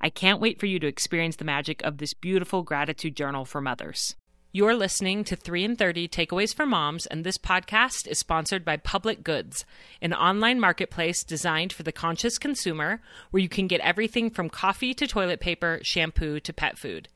I can't wait for you to experience the magic of this beautiful gratitude journal for mothers. You're listening to 3 in 30 Takeaways for Moms, and this podcast is sponsored by Public Goods, an online marketplace designed for the conscious consumer where you can get everything from coffee to toilet paper, shampoo to pet food.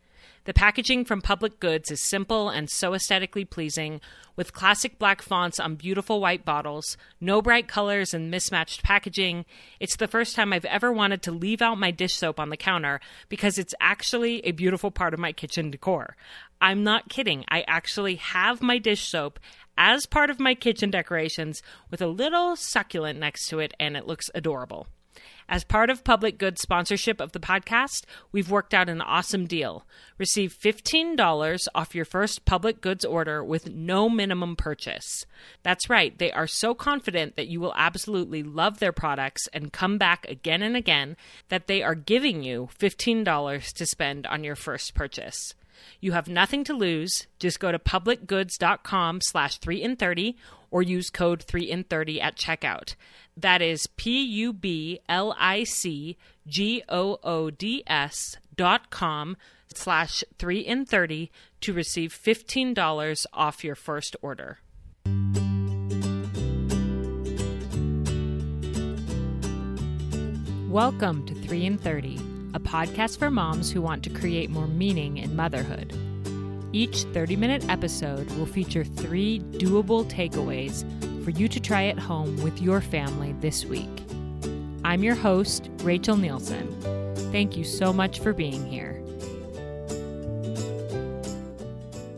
The packaging from Public Goods is simple and so aesthetically pleasing, with classic black fonts on beautiful white bottles, no bright colors, and mismatched packaging. It's the first time I've ever wanted to leave out my dish soap on the counter because it's actually a beautiful part of my kitchen decor. I'm not kidding. I actually have my dish soap as part of my kitchen decorations with a little succulent next to it, and it looks adorable. As part of Public Goods sponsorship of the podcast, we've worked out an awesome deal. Receive $15 off your first Public Goods order with no minimum purchase. That's right, they are so confident that you will absolutely love their products and come back again and again that they are giving you $15 to spend on your first purchase. You have nothing to lose. Just go to publicgoods.com slash 3 in 30 or use code 3 in 30 at checkout. That is P U B L I C G O O D S dot com slash 3 in 30 to receive $15 off your first order. Welcome to 3 in 30, a podcast for moms who want to create more meaning in motherhood. Each 30 minute episode will feature three doable takeaways for you to try at home with your family this week. I'm your host, Rachel Nielsen. Thank you so much for being here.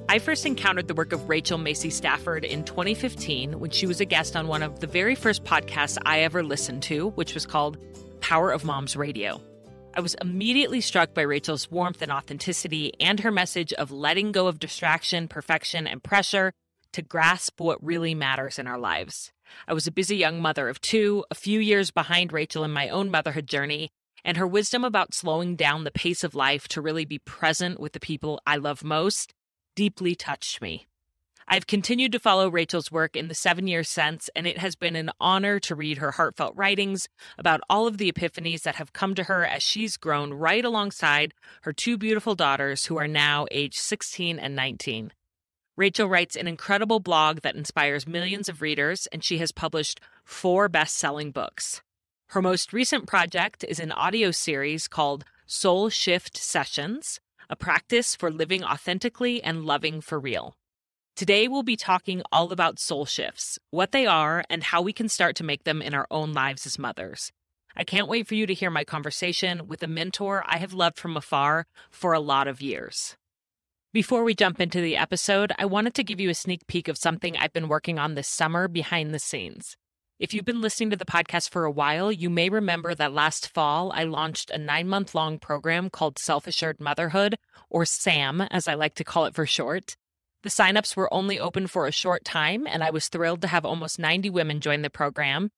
I first encountered the work of Rachel Macy Stafford in 2015 when she was a guest on one of the very first podcasts I ever listened to, which was called Power of Moms Radio. I was immediately struck by Rachel's warmth and authenticity and her message of letting go of distraction, perfection, and pressure to grasp what really matters in our lives. I was a busy young mother of two, a few years behind Rachel in my own motherhood journey, and her wisdom about slowing down the pace of life to really be present with the people I love most deeply touched me. I've continued to follow Rachel's work in the seven years since, and it has been an honor to read her heartfelt writings about all of the epiphanies that have come to her as she's grown right alongside her two beautiful daughters, who are now age 16 and 19. Rachel writes an incredible blog that inspires millions of readers, and she has published four best selling books. Her most recent project is an audio series called Soul Shift Sessions, a practice for living authentically and loving for real. Today, we'll be talking all about soul shifts, what they are, and how we can start to make them in our own lives as mothers. I can't wait for you to hear my conversation with a mentor I have loved from afar for a lot of years. Before we jump into the episode, I wanted to give you a sneak peek of something I've been working on this summer behind the scenes. If you've been listening to the podcast for a while, you may remember that last fall I launched a nine month long program called Self Assured Motherhood, or SAM, as I like to call it for short. The signups were only open for a short time, and I was thrilled to have almost 90 women join the program.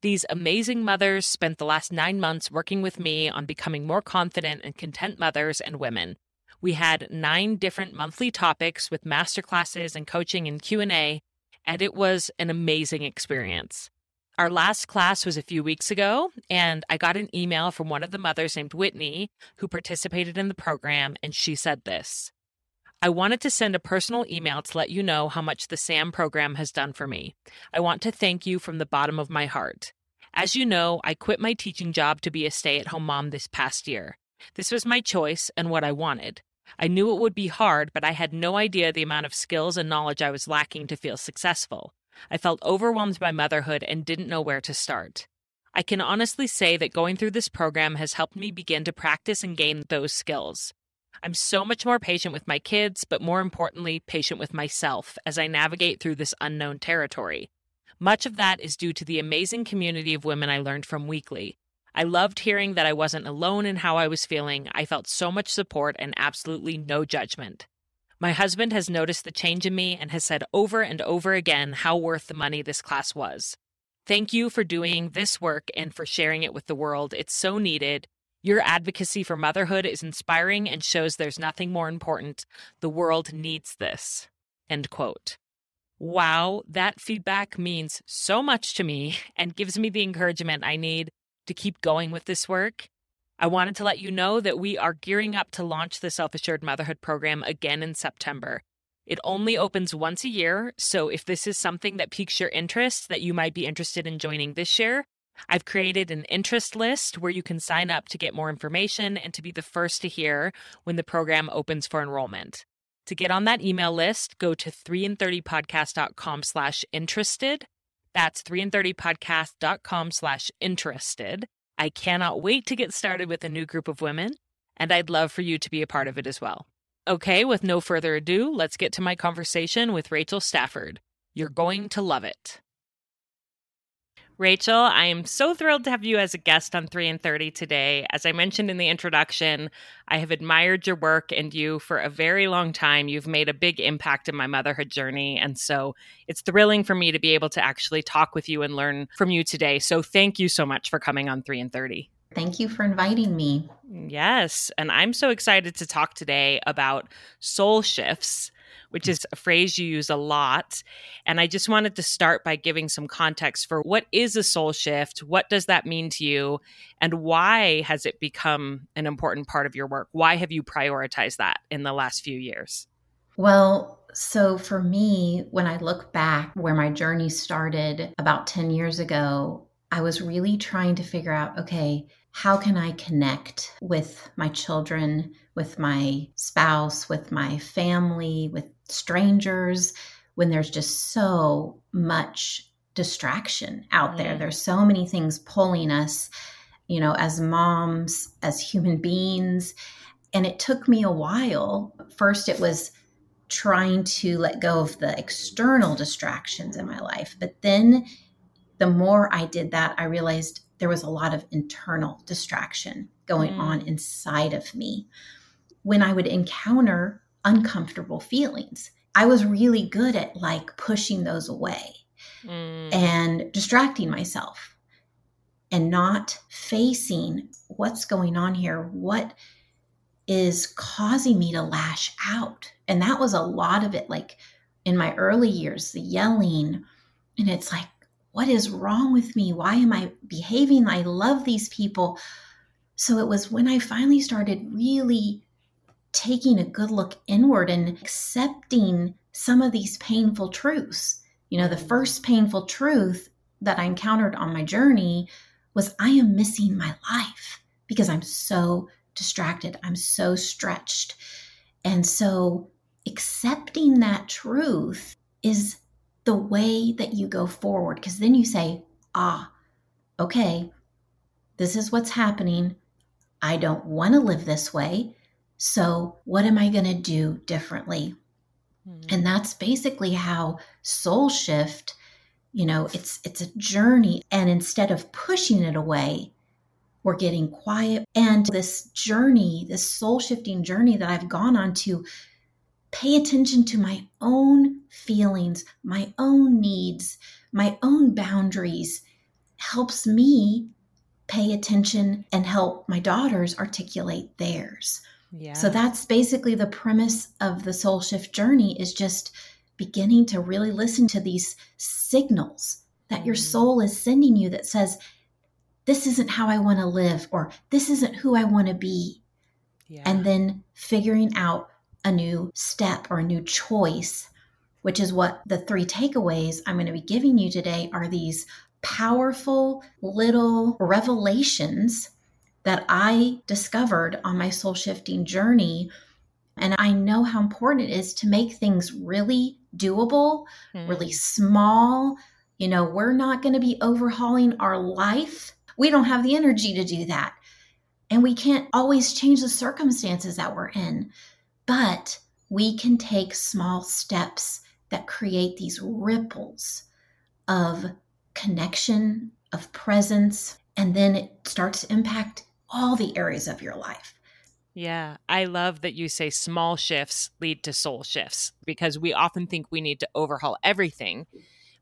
These amazing mothers spent the last nine months working with me on becoming more confident and content mothers and women. We had nine different monthly topics with masterclasses and coaching and Q&A, and it was an amazing experience. Our last class was a few weeks ago, and I got an email from one of the mothers named Whitney who participated in the program, and she said this I wanted to send a personal email to let you know how much the SAM program has done for me. I want to thank you from the bottom of my heart. As you know, I quit my teaching job to be a stay at home mom this past year. This was my choice and what I wanted. I knew it would be hard, but I had no idea the amount of skills and knowledge I was lacking to feel successful. I felt overwhelmed by motherhood and didn't know where to start. I can honestly say that going through this program has helped me begin to practice and gain those skills. I'm so much more patient with my kids, but more importantly, patient with myself as I navigate through this unknown territory. Much of that is due to the amazing community of women I learned from weekly. I loved hearing that I wasn't alone in how I was feeling. I felt so much support and absolutely no judgment. My husband has noticed the change in me and has said over and over again how worth the money this class was. Thank you for doing this work and for sharing it with the world. It's so needed. Your advocacy for motherhood is inspiring and shows there's nothing more important. The world needs this. End quote. Wow, that feedback means so much to me and gives me the encouragement I need to keep going with this work. I wanted to let you know that we are gearing up to launch the Self Assured Motherhood program again in September. It only opens once a year, so if this is something that piques your interest that you might be interested in joining this year, I've created an interest list where you can sign up to get more information and to be the first to hear when the program opens for enrollment. To get on that email list, go to 3in30podcast.com slash interested. That's 3in30podcast.com slash interested. I cannot wait to get started with a new group of women, and I'd love for you to be a part of it as well. Okay, with no further ado, let's get to my conversation with Rachel Stafford. You're going to love it. Rachel, I am so thrilled to have you as a guest on 3 in 30 today. As I mentioned in the introduction, I have admired your work and you for a very long time. You've made a big impact in my motherhood journey. And so it's thrilling for me to be able to actually talk with you and learn from you today. So thank you so much for coming on 3 in 30. Thank you for inviting me. Yes. And I'm so excited to talk today about soul shifts which is a phrase you use a lot. And I just wanted to start by giving some context for what is a soul shift? What does that mean to you? And why has it become an important part of your work? Why have you prioritized that in the last few years? Well, so for me, when I look back where my journey started about 10 years ago, I was really trying to figure out okay, how can I connect with my children, with my spouse, with my family, with strangers when there's just so much distraction out there? Mm. There's so many things pulling us, you know, as moms, as human beings. And it took me a while. First, it was trying to let go of the external distractions in my life. But then the more I did that, I realized there was a lot of internal distraction going mm. on inside of me. When I would encounter uncomfortable feelings, I was really good at like pushing those away mm. and distracting myself and not facing what's going on here. What is causing me to lash out? And that was a lot of it, like in my early years, the yelling. And it's like, what is wrong with me? Why am I behaving? I love these people. So it was when I finally started really taking a good look inward and accepting some of these painful truths. You know, the first painful truth that I encountered on my journey was I am missing my life because I'm so distracted, I'm so stretched. And so accepting that truth is the way that you go forward because then you say, ah, okay, this is what's happening. I don't want to live this way. So, what am I going to do differently? Mm-hmm. And that's basically how soul shift, you know, it's it's a journey and instead of pushing it away, we're getting quiet and this journey, this soul shifting journey that I've gone on to pay attention to my own feelings, my own needs, my own boundaries helps me pay attention and help my daughters articulate theirs. Yeah. So that's basically the premise of the soul shift journey is just beginning to really listen to these signals that your mm. soul is sending you that says this isn't how I want to live or this isn't who I want to be. Yeah. And then figuring out a new step or a new choice, which is what the three takeaways I'm going to be giving you today are these powerful little revelations that I discovered on my soul shifting journey. And I know how important it is to make things really doable, mm. really small. You know, we're not going to be overhauling our life. We don't have the energy to do that. And we can't always change the circumstances that we're in. But we can take small steps that create these ripples of connection, of presence, and then it starts to impact all the areas of your life. Yeah, I love that you say small shifts lead to soul shifts because we often think we need to overhaul everything,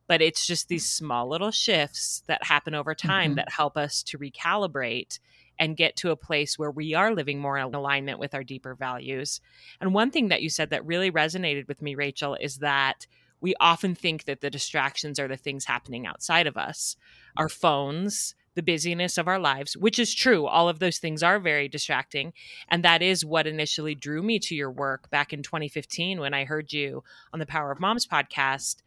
but it's just these small little shifts that happen over time mm-hmm. that help us to recalibrate and get to a place where we are living more in alignment with our deeper values. And one thing that you said that really resonated with me, Rachel, is that we often think that the distractions are the things happening outside of us our phones, the busyness of our lives, which is true. All of those things are very distracting. And that is what initially drew me to your work back in 2015 when I heard you on the Power of Moms podcast.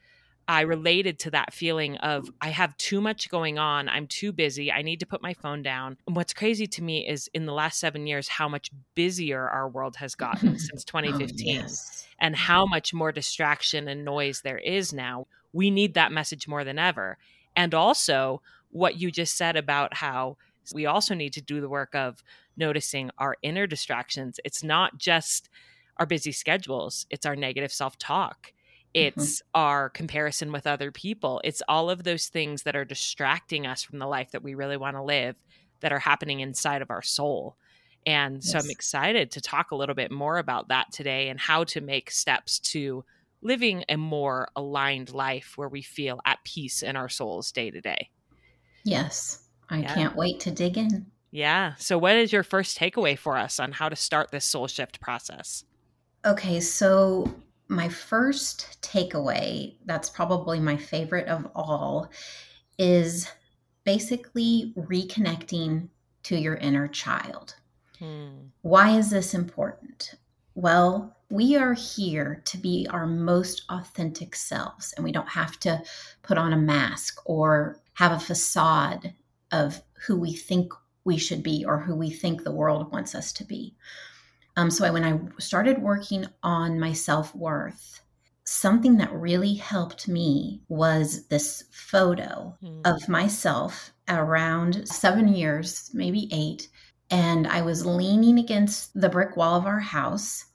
I related to that feeling of I have too much going on. I'm too busy. I need to put my phone down. And what's crazy to me is in the last seven years, how much busier our world has gotten since 2015 oh, yes. and how much more distraction and noise there is now. We need that message more than ever. And also, what you just said about how we also need to do the work of noticing our inner distractions. It's not just our busy schedules, it's our negative self talk. It's mm-hmm. our comparison with other people. It's all of those things that are distracting us from the life that we really want to live that are happening inside of our soul. And yes. so i'm excited to talk a little bit more about that today and how to make steps to living a more aligned life where we feel at peace in our souls day to day. Yes. I yeah. can't wait to dig in. Yeah. So what is your first takeaway for us on how to start this soul shift process? Okay so my first takeaway, that's probably my favorite of all, is basically reconnecting to your inner child. Hmm. Why is this important? Well, we are here to be our most authentic selves, and we don't have to put on a mask or have a facade of who we think we should be or who we think the world wants us to be. Um, so I, when I started working on my self worth, something that really helped me was this photo mm. of myself around seven years, maybe eight. And I was leaning against the brick wall of our house.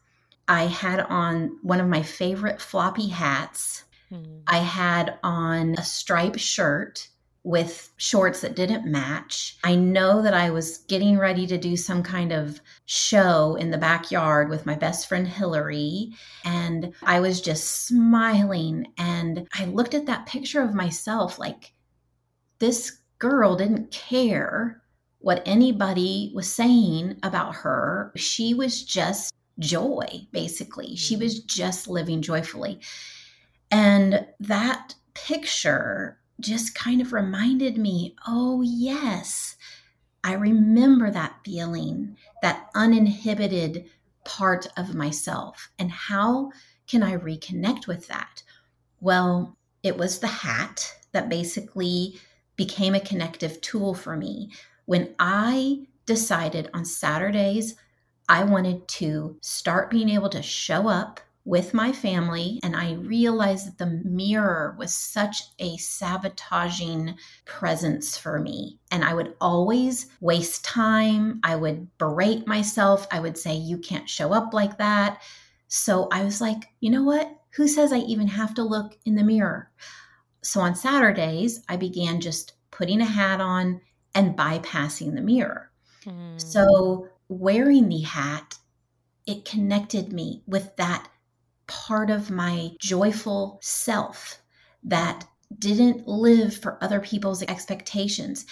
I had on one of my favorite floppy hats. Mm. I had on a striped shirt with shorts that didn't match. I know that I was getting ready to do some kind of show in the backyard with my best friend Hillary, and I was just smiling. And I looked at that picture of myself like, this girl didn't care what anybody was saying about her. She was just joy, basically. She mm-hmm. was just living joyfully. And that picture just kind of reminded me oh, yes, I remember that feeling, that uninhibited part of myself. And how can I reconnect with that? Well, it was the hat that basically became a connective tool for me. When I decided on Saturdays, I wanted to start being able to show up with my family, and I realized that the mirror was such a sabotaging presence for me. And I would always waste time. I would berate myself. I would say, You can't show up like that. So I was like, You know what? Who says I even have to look in the mirror? So on Saturdays, I began just putting a hat on and bypassing the mirror. Mm. So wearing the hat, it connected me with that part of my joyful self that didn't live for other people's expectations.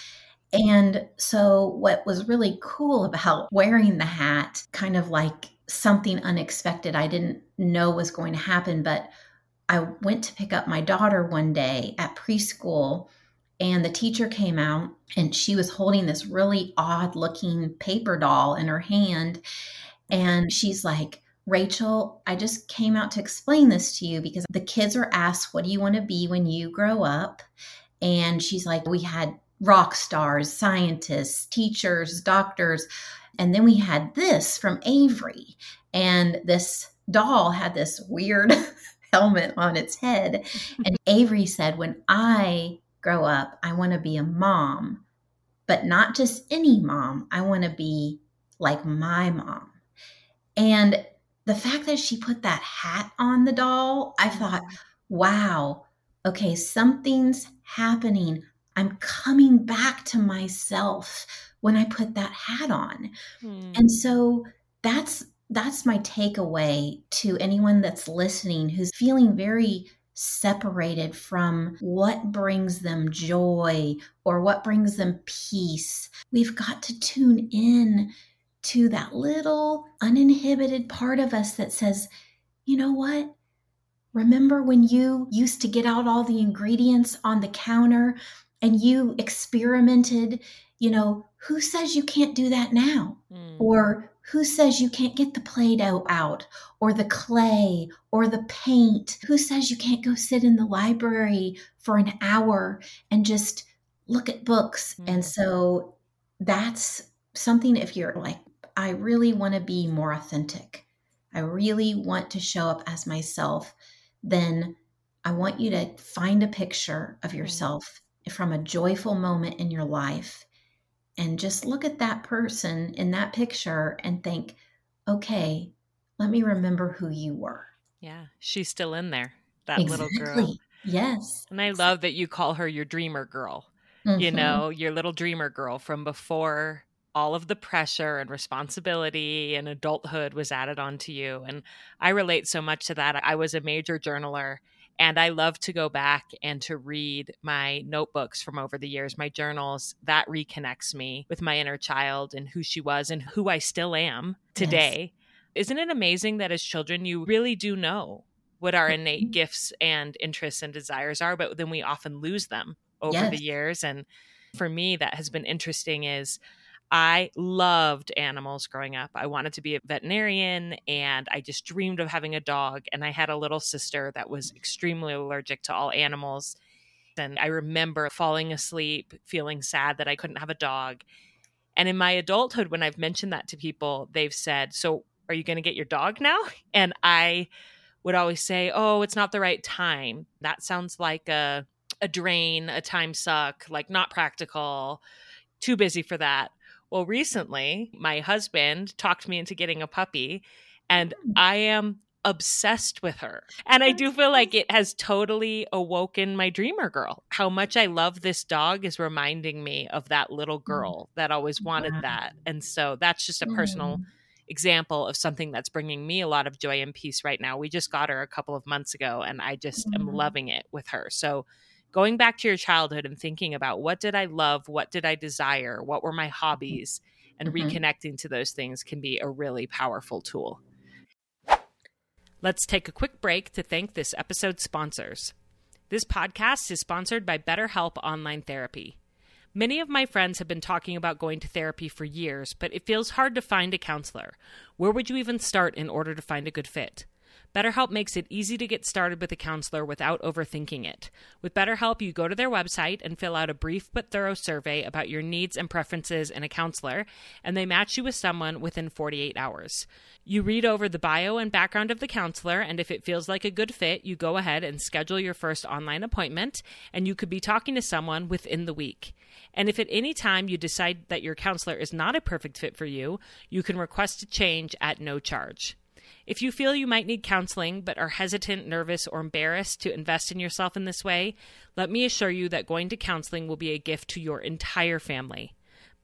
And so, what was really cool about wearing the hat, kind of like something unexpected I didn't know was going to happen, but I went to pick up my daughter one day at preschool, and the teacher came out and she was holding this really odd looking paper doll in her hand. And she's like, Rachel, I just came out to explain this to you because the kids were asked, What do you want to be when you grow up? And she's like, We had rock stars, scientists, teachers, doctors. And then we had this from Avery. And this doll had this weird helmet on its head. And Avery said, When I grow up, I want to be a mom, but not just any mom. I want to be like my mom. And the fact that she put that hat on the doll, I thought, wow, okay, something's happening. I'm coming back to myself when I put that hat on. Hmm. And so that's that's my takeaway to anyone that's listening who's feeling very separated from what brings them joy or what brings them peace. We've got to tune in to that little uninhibited part of us that says, you know what? Remember when you used to get out all the ingredients on the counter and you experimented? You know, who says you can't do that now? Mm. Or who says you can't get the Play Doh out or the clay or the paint? Who says you can't go sit in the library for an hour and just look at books? Mm. And so that's something if you're like, I really want to be more authentic. I really want to show up as myself then I want you to find a picture of mm-hmm. yourself from a joyful moment in your life and just look at that person in that picture and think, okay, let me remember who you were. Yeah, she's still in there, that exactly. little girl. Yes. And I love that you call her your dreamer girl. Mm-hmm. You know, your little dreamer girl from before all of the pressure and responsibility and adulthood was added onto you. And I relate so much to that. I was a major journaler and I love to go back and to read my notebooks from over the years, my journals. That reconnects me with my inner child and who she was and who I still am today. Yes. Isn't it amazing that as children, you really do know what our innate mm-hmm. gifts and interests and desires are, but then we often lose them over yes. the years. And for me, that has been interesting is I loved animals growing up. I wanted to be a veterinarian and I just dreamed of having a dog. And I had a little sister that was extremely allergic to all animals. And I remember falling asleep, feeling sad that I couldn't have a dog. And in my adulthood, when I've mentioned that to people, they've said, So are you going to get your dog now? And I would always say, Oh, it's not the right time. That sounds like a, a drain, a time suck, like not practical, too busy for that. Well, recently, my husband talked me into getting a puppy, and mm. I am obsessed with her. And I do feel like it has totally awoken my dreamer girl. How much I love this dog is reminding me of that little mm. girl that always wanted that. And so that's just a personal mm. example of something that's bringing me a lot of joy and peace right now. We just got her a couple of months ago and I just am loving it with her. So going back to your childhood and thinking about what did I love, what did I desire, what were my hobbies, and mm-hmm. reconnecting to those things can be a really powerful tool. Let's take a quick break to thank this episode's sponsors. This podcast is sponsored by BetterHelp Online Therapy. Many of my friends have been talking about going to therapy for years, but it feels hard to find a counselor. Where would you even start in order to find a good fit? BetterHelp makes it easy to get started with a counselor without overthinking it. With BetterHelp, you go to their website and fill out a brief but thorough survey about your needs and preferences in a counselor, and they match you with someone within 48 hours. You read over the bio and background of the counselor, and if it feels like a good fit, you go ahead and schedule your first online appointment, and you could be talking to someone within the week. And if at any time you decide that your counselor is not a perfect fit for you, you can request a change at no charge. If you feel you might need counseling but are hesitant, nervous, or embarrassed to invest in yourself in this way, let me assure you that going to counseling will be a gift to your entire family.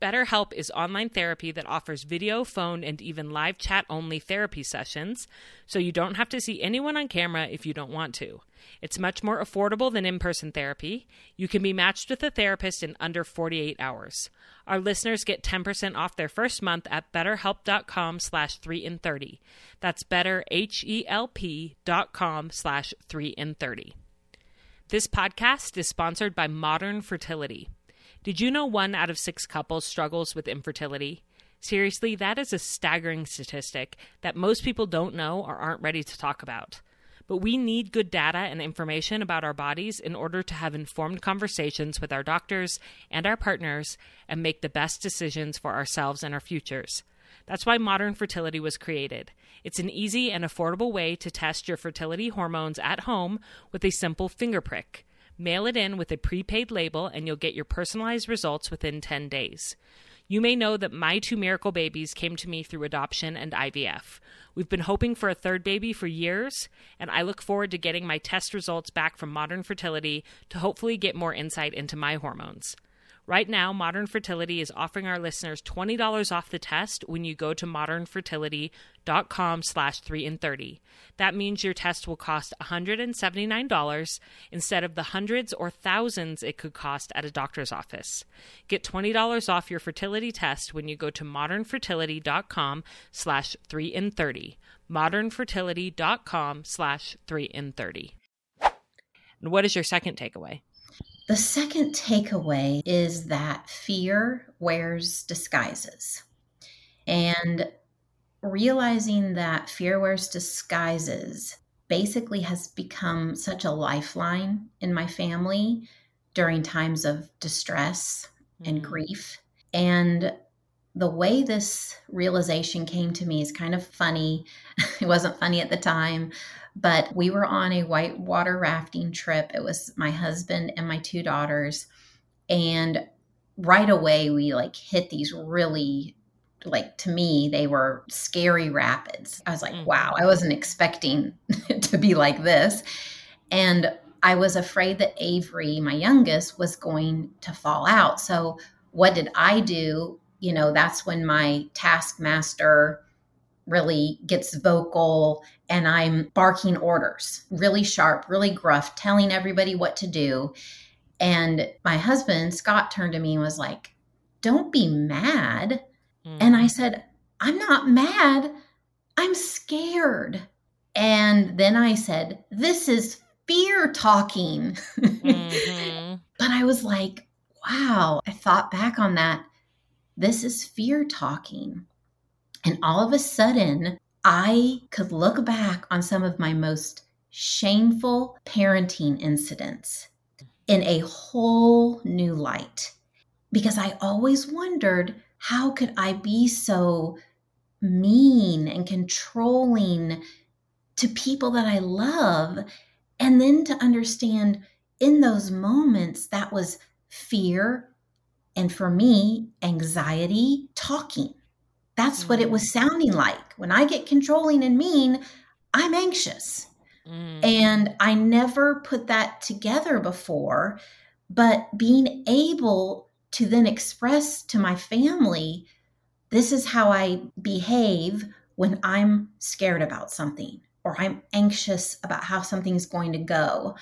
BetterHelp is online therapy that offers video, phone, and even live chat only therapy sessions, so you don't have to see anyone on camera if you don't want to. It's much more affordable than in person therapy. You can be matched with a therapist in under 48 hours. Our listeners get 10% off their first month at betterhelp.com slash 3 in 30. That's betterhelp.com slash 3 in 30. This podcast is sponsored by Modern Fertility. Did you know one out of six couples struggles with infertility? Seriously, that is a staggering statistic that most people don't know or aren't ready to talk about. But we need good data and information about our bodies in order to have informed conversations with our doctors and our partners and make the best decisions for ourselves and our futures. That's why Modern Fertility was created. It's an easy and affordable way to test your fertility hormones at home with a simple finger prick. Mail it in with a prepaid label, and you'll get your personalized results within 10 days. You may know that my two miracle babies came to me through adoption and IVF. We've been hoping for a third baby for years, and I look forward to getting my test results back from Modern Fertility to hopefully get more insight into my hormones. Right now, Modern Fertility is offering our listeners $20 off the test when you go to modernfertility.com slash 3 in 30. That means your test will cost $179 instead of the hundreds or thousands it could cost at a doctor's office. Get $20 off your fertility test when you go to modernfertility.com slash 3 in 30. modernfertility.com slash 3 in 30. And what is your second takeaway? The second takeaway is that fear wears disguises. And realizing that fear wears disguises basically has become such a lifeline in my family during times of distress and mm. grief. And the way this realization came to me is kind of funny. it wasn't funny at the time, but we were on a whitewater rafting trip. It was my husband and my two daughters. And right away, we like hit these really, like to me, they were scary rapids. I was like, mm. wow, I wasn't expecting to be like this. And I was afraid that Avery, my youngest, was going to fall out. So, what did I do? You know, that's when my taskmaster really gets vocal and I'm barking orders, really sharp, really gruff, telling everybody what to do. And my husband, Scott, turned to me and was like, Don't be mad. Mm. And I said, I'm not mad. I'm scared. And then I said, This is fear talking. Mm-hmm. but I was like, Wow. I thought back on that. This is fear talking. And all of a sudden, I could look back on some of my most shameful parenting incidents in a whole new light because I always wondered how could I be so mean and controlling to people that I love and then to understand in those moments that was fear and for me anxiety talking that's mm. what it was mm. sounding like. When I get controlling and mean, I'm anxious. Mm. And I never put that together before. But being able to then express to my family, this is how I behave when I'm scared about something or I'm anxious about how something's going to go.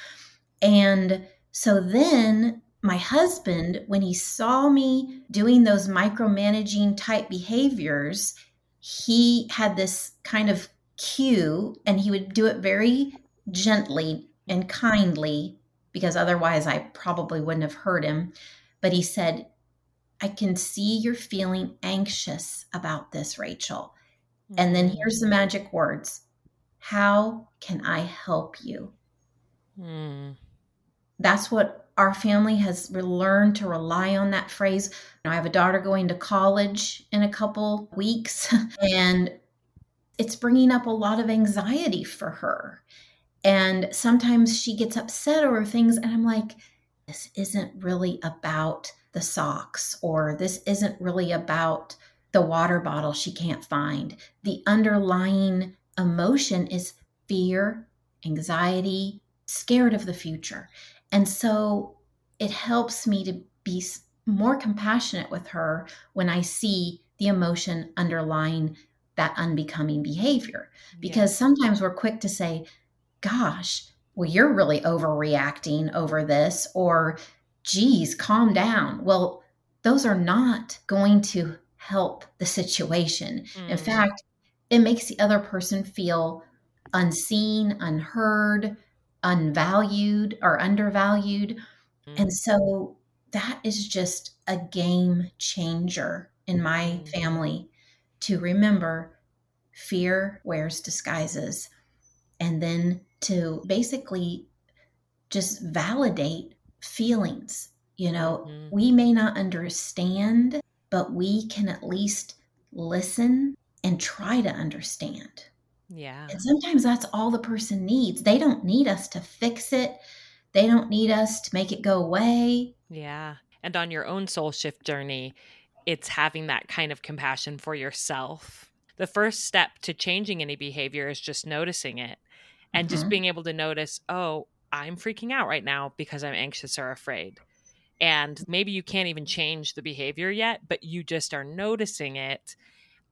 And so then my husband, when he saw me doing those micromanaging type behaviors, he had this kind of cue and he would do it very gently and kindly because otherwise I probably wouldn't have heard him. But he said, I can see you're feeling anxious about this, Rachel. And then here's the magic words How can I help you? Mm. That's what our family has learned to rely on that phrase. I have a daughter going to college in a couple weeks, and it's bringing up a lot of anxiety for her. And sometimes she gets upset over things, and I'm like, this isn't really about the socks, or this isn't really about the water bottle she can't find. The underlying emotion is fear, anxiety, scared of the future. And so it helps me to be more compassionate with her when I see the emotion underlying that unbecoming behavior. Because sometimes we're quick to say, gosh, well, you're really overreacting over this, or geez, calm down. Well, those are not going to help the situation. Mm. In fact, it makes the other person feel unseen, unheard, unvalued or undervalued. Mm-hmm. And so that is just a game changer in my mm-hmm. family to remember fear wears disguises and then to basically just validate feelings. You know, mm-hmm. we may not understand, but we can at least listen and try to understand. Yeah. And sometimes that's all the person needs. They don't need us to fix it, they don't need us to make it go away. Yeah. And on your own soul shift journey, it's having that kind of compassion for yourself. The first step to changing any behavior is just noticing it and mm-hmm. just being able to notice, oh, I'm freaking out right now because I'm anxious or afraid. And maybe you can't even change the behavior yet, but you just are noticing it.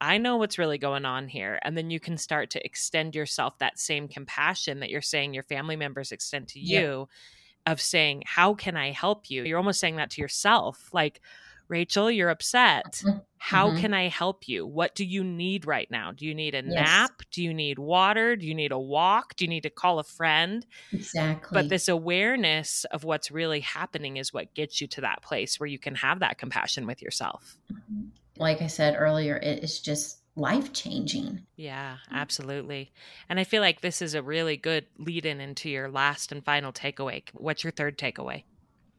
I know what's really going on here. And then you can start to extend yourself that same compassion that you're saying your family members extend to you yep. of saying, How can I help you? You're almost saying that to yourself. Like, Rachel, you're upset. Mm-hmm. How mm-hmm. can I help you? What do you need right now? Do you need a yes. nap? Do you need water? Do you need a walk? Do you need to call a friend? Exactly. But this awareness of what's really happening is what gets you to that place where you can have that compassion with yourself. Mm-hmm. Like I said earlier, it is just life changing. Yeah, absolutely. And I feel like this is a really good lead in into your last and final takeaway. What's your third takeaway?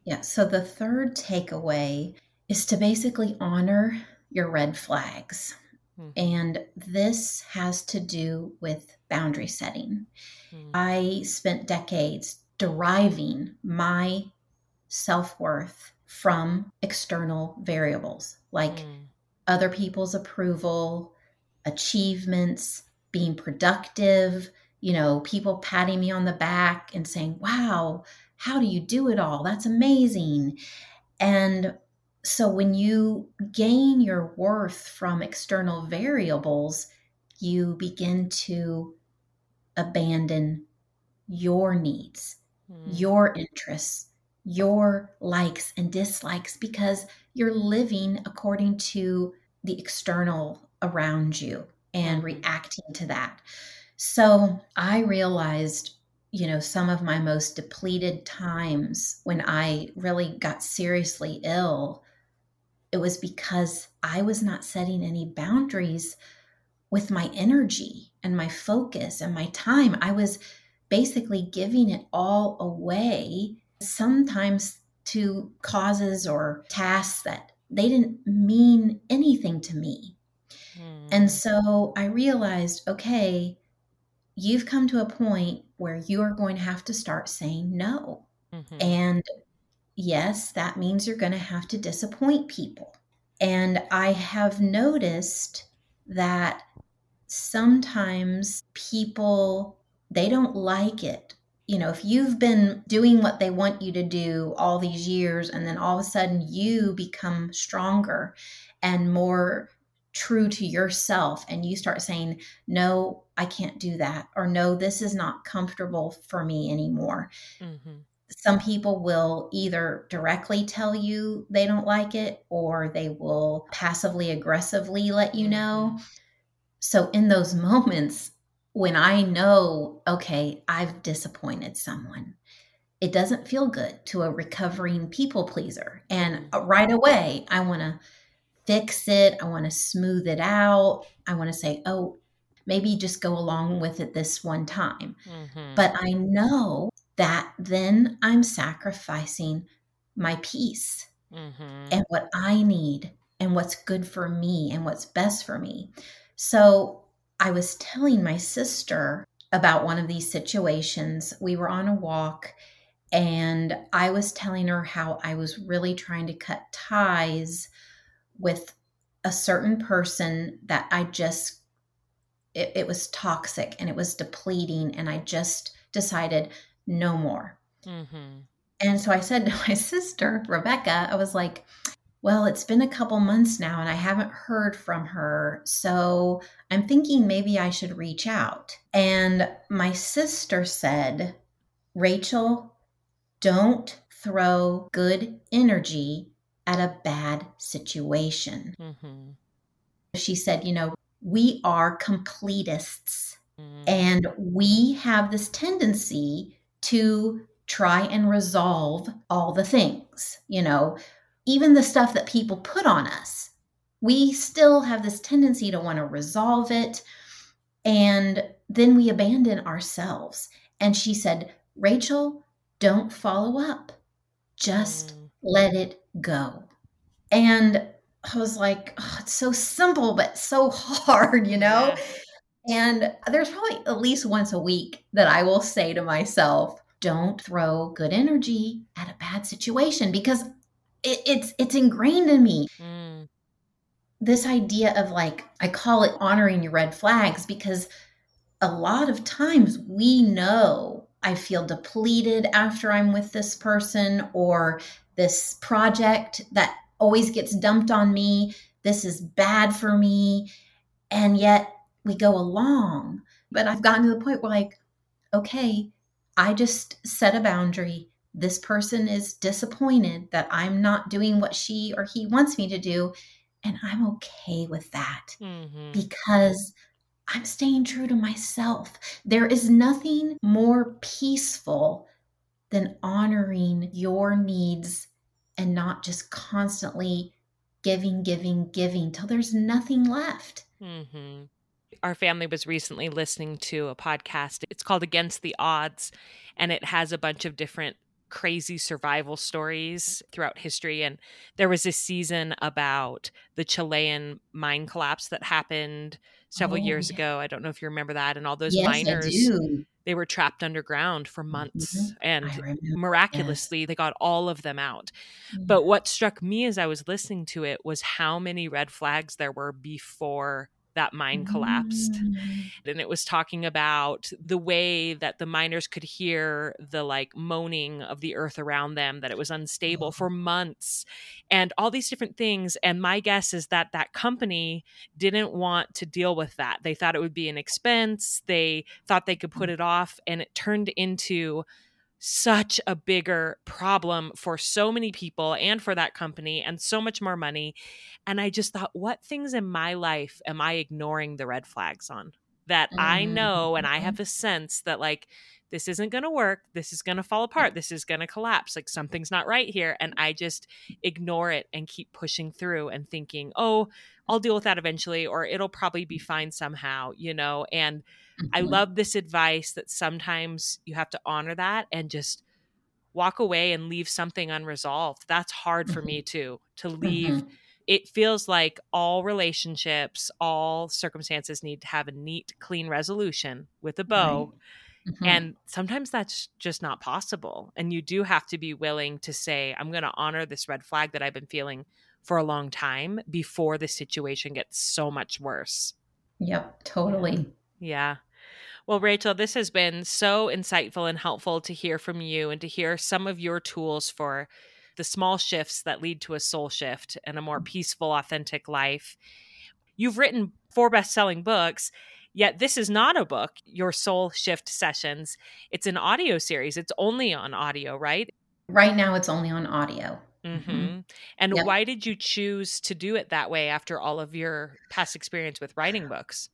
Yeah, so the third takeaway is to basically honor your red flags. Mm-hmm. And this has to do with boundary setting. Mm-hmm. I spent decades deriving my self worth from external variables like mm. Other people's approval, achievements, being productive, you know, people patting me on the back and saying, wow, how do you do it all? That's amazing. And so when you gain your worth from external variables, you begin to abandon your needs, mm. your interests, your likes and dislikes because you're living according to the external around you and hmm. reacting to that. So I realized you know, some of my most depleted times when I really got seriously ill it was because I was not setting any boundaries with my energy and my focus and my time. I was basically giving it all away, sometimes to causes or tasks that they didn't mean anything to me. Mm. And so I realized okay, you've come to a point where you are going to have to start saying no. Mm-hmm. And yes, that means you're going to have to disappoint people. And I have noticed that sometimes people they don't like it. You know, if you've been doing what they want you to do all these years and then all of a sudden you become stronger and more true to yourself and you start saying, No, I can't do that, or No, this is not comfortable for me anymore. Mm-hmm some people will either directly tell you they don't like it or they will passively aggressively let you know. Mm-hmm. So, in those moments when I know, okay, I've disappointed someone, it doesn't feel good to a recovering people pleaser. And mm-hmm. right away, I want to fix it, I want to smooth it out. I want to say, oh, maybe just go along with it this one time. Mm-hmm. But I know that then I'm sacrificing my peace mm-hmm. and what I need and what's good for me and what's best for me. So I was telling my sister about one of these situations. We were on a walk and I was telling her how I was really trying to cut ties with a certain person that I just it, it was toxic and it was depleting and I just decided no more. Mm-hmm. And so I said to my sister, Rebecca, I was like, well, it's been a couple months now and I haven't heard from her. So I'm thinking maybe I should reach out. And my sister said, Rachel, don't throw good energy at a bad situation. Mm-hmm. She said, you know, we are completists mm-hmm. and we have this tendency to try and resolve all the things, you know, even the stuff that people put on us. We still have this tendency to want to resolve it. And then we abandon ourselves. And she said, Rachel, don't follow up. Just mm. let it go. And I was like, oh, it's so simple, but so hard, you know? Yeah. And there's probably at least once a week that I will say to myself, don't throw good energy at a bad situation because it, it's it's ingrained in me. Mm. This idea of like I call it honoring your red flags because a lot of times we know I feel depleted after I'm with this person or this project that always gets dumped on me. This is bad for me. And yet we go along. But I've gotten to the point where, like, okay, I just set a boundary. This person is disappointed that I'm not doing what she or he wants me to do. And I'm okay with that mm-hmm. because I'm staying true to myself. There is nothing more peaceful than honoring your needs and not just constantly giving, giving, giving till there's nothing left. Mm-hmm. Our family was recently listening to a podcast. It's called Against the Odds, and it has a bunch of different crazy survival stories throughout history. And there was a season about the Chilean mine collapse that happened several oh, years yeah. ago. I don't know if you remember that. And all those yes, miners, they were trapped underground for months. Mm-hmm. And miraculously, yes. they got all of them out. Mm-hmm. But what struck me as I was listening to it was how many red flags there were before that mine collapsed. Mm. And it was talking about the way that the miners could hear the like moaning of the earth around them, that it was unstable oh. for months, and all these different things. And my guess is that that company didn't want to deal with that. They thought it would be an expense, they thought they could put mm. it off, and it turned into such a bigger problem for so many people and for that company and so much more money. And I just thought, what things in my life am I ignoring the red flags on? That mm-hmm. I know and I mm-hmm. have a sense that, like, this isn't going to work. This is going to fall apart. This is going to collapse. Like, something's not right here. And I just ignore it and keep pushing through and thinking, oh, I'll deal with that eventually, or it'll probably be fine somehow, you know? And mm-hmm. I love this advice that sometimes you have to honor that and just walk away and leave something unresolved. That's hard mm-hmm. for me too, to leave. Mm-hmm. It feels like all relationships, all circumstances need to have a neat, clean resolution with a bow. Right. Mm-hmm. And sometimes that's just not possible. And you do have to be willing to say, I'm going to honor this red flag that I've been feeling for a long time before the situation gets so much worse. Yep, totally. Yeah. Well, Rachel, this has been so insightful and helpful to hear from you and to hear some of your tools for the small shifts that lead to a soul shift and a more mm. peaceful, authentic life. You've written four best selling books, yet this is not a book, your soul shift sessions. It's an audio series. It's only on audio, right? Right now, it's only on audio. Mm-hmm. mm-hmm. And yep. why did you choose to do it that way after all of your past experience with writing books?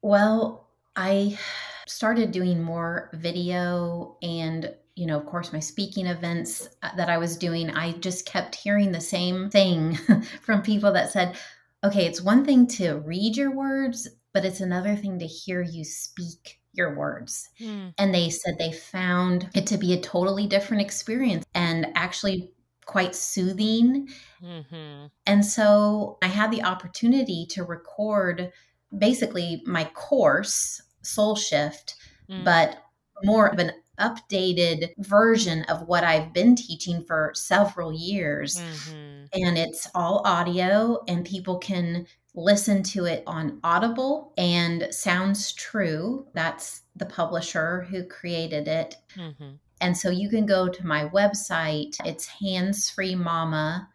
Well, I started doing more video and you know, of course, my speaking events uh, that I was doing, I just kept hearing the same thing from people that said, okay, it's one thing to read your words, but it's another thing to hear you speak your words. Mm. And they said they found it to be a totally different experience and actually quite soothing. Mm-hmm. And so I had the opportunity to record basically my course, Soul Shift, mm. but more of an updated version of what I've been teaching for several years. Mm-hmm. And it's all audio, and people can listen to it on Audible and Sounds True. That's the publisher who created it. Mm-hmm. And so you can go to my website. It's Hands Free Mama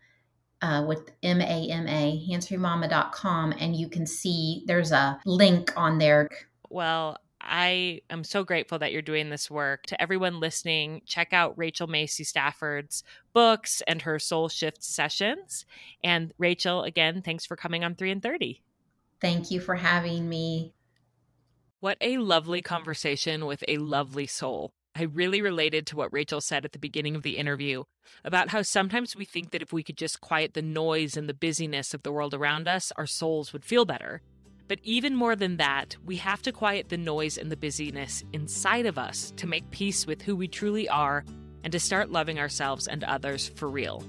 uh, with M A M A, handsfreemama.com, and you can see there's a link on there. Well, I am so grateful that you're doing this work. To everyone listening, check out Rachel Macy Stafford's books and her Soul Shift sessions. And Rachel, again, thanks for coming on 3 and 30. Thank you for having me. What a lovely conversation with a lovely soul. I really related to what Rachel said at the beginning of the interview about how sometimes we think that if we could just quiet the noise and the busyness of the world around us, our souls would feel better. But even more than that, we have to quiet the noise and the busyness inside of us to make peace with who we truly are and to start loving ourselves and others for real.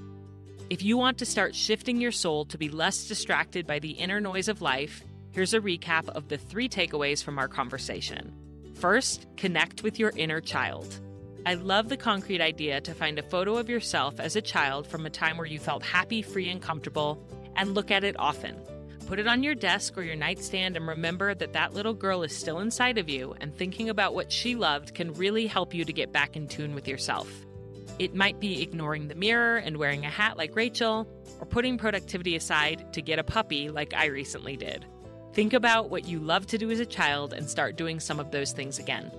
If you want to start shifting your soul to be less distracted by the inner noise of life, here's a recap of the three takeaways from our conversation. First, connect with your inner child. I love the concrete idea to find a photo of yourself as a child from a time where you felt happy, free, and comfortable, and look at it often. Put it on your desk or your nightstand and remember that that little girl is still inside of you, and thinking about what she loved can really help you to get back in tune with yourself. It might be ignoring the mirror and wearing a hat like Rachel, or putting productivity aside to get a puppy like I recently did. Think about what you loved to do as a child and start doing some of those things again.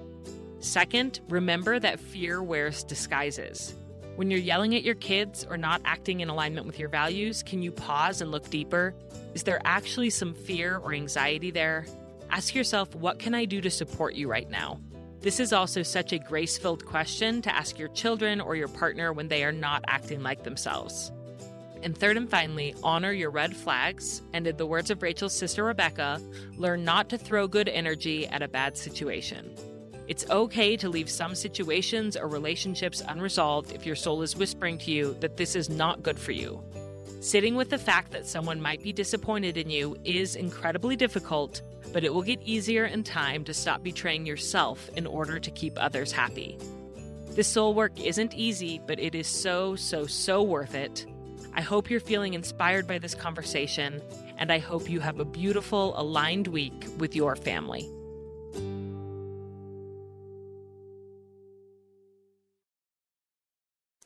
Second, remember that fear wears disguises. When you're yelling at your kids or not acting in alignment with your values, can you pause and look deeper? Is there actually some fear or anxiety there? Ask yourself, what can I do to support you right now? This is also such a grace filled question to ask your children or your partner when they are not acting like themselves. And third and finally, honor your red flags. And in the words of Rachel's sister Rebecca, learn not to throw good energy at a bad situation. It's okay to leave some situations or relationships unresolved if your soul is whispering to you that this is not good for you. Sitting with the fact that someone might be disappointed in you is incredibly difficult, but it will get easier in time to stop betraying yourself in order to keep others happy. This soul work isn't easy, but it is so, so, so worth it. I hope you're feeling inspired by this conversation, and I hope you have a beautiful, aligned week with your family.